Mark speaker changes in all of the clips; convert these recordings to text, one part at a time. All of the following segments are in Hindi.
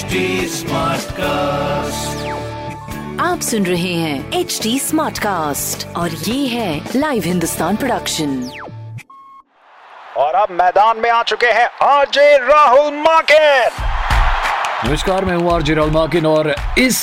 Speaker 1: HD कास्ट
Speaker 2: आप सुन रहे हैं एच डी स्मार्ट कास्ट और ये है लाइव हिंदुस्तान प्रोडक्शन
Speaker 3: और अब मैदान में आ चुके हैं आरजे राहुल माके
Speaker 4: नमस्कार मैं हूँ आरजे राहुल माकिन और इस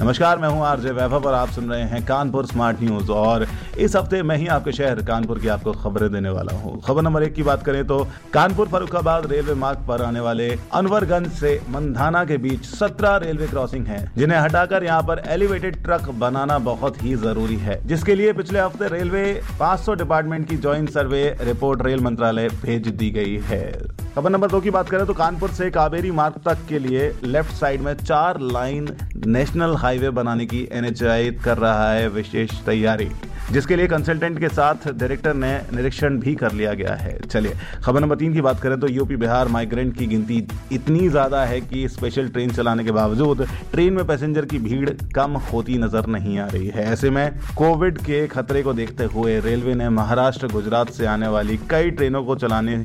Speaker 5: नमस्कार, मैं हूँ आरजे वैभव और आप सुन रहे हैं कानपुर स्मार्ट न्यूज़। और इस हफ़्ते मैं ही आपके शहर कानपुर की आपको खबरें देने वाला हूँ। खबर नंबर एक की बात करें तो कानपुर फरुखाबाद रेलवे मार्ग पर आने वाले अनवरगंज से मंधाना के बीच 17 रेलवे क्रॉसिंग हैं, जिन्हें हटाकर यहाँ पर एलिवेटेड ट्रक बनाना बहुत ही ज़रूरी है। जिसके लिए पिछले हफ़्ते रेलवे 500 डिपार्टमेंट की ज्वाइंट सर्वे रिपोर्ट रेल मंत्रालय भेज दी गई है। खबर नंबर दो की बात करें तो कानपुर से कावेरी मार्ग तक के लिए लेफ़्ट साइड में चार लाइन नेशनल हाईवे बनाने की एनएचआई कर रहा है विशेष तैयारी, जिसके लिए कंसल्टेंट के साथ डायरेक्टर ने निरीक्षण भी कर लिया गया है। चलिए, खबर नंबर तीन की बात करें तो यूपी बिहार माइग्रेंट की गिनती इतनी ज़्यादा है कि स्पेशल ट्रेन चलाने के बावजूद ट्रेन में पैसेंजर की भीड़ कम होती नज़र नहीं आ रही है। ऐसे में कोविड के खतरे को देखते हुए रेलवे ने महाराष्ट्र, गुजरात से आने वाली कई ट्रेनों को चलाने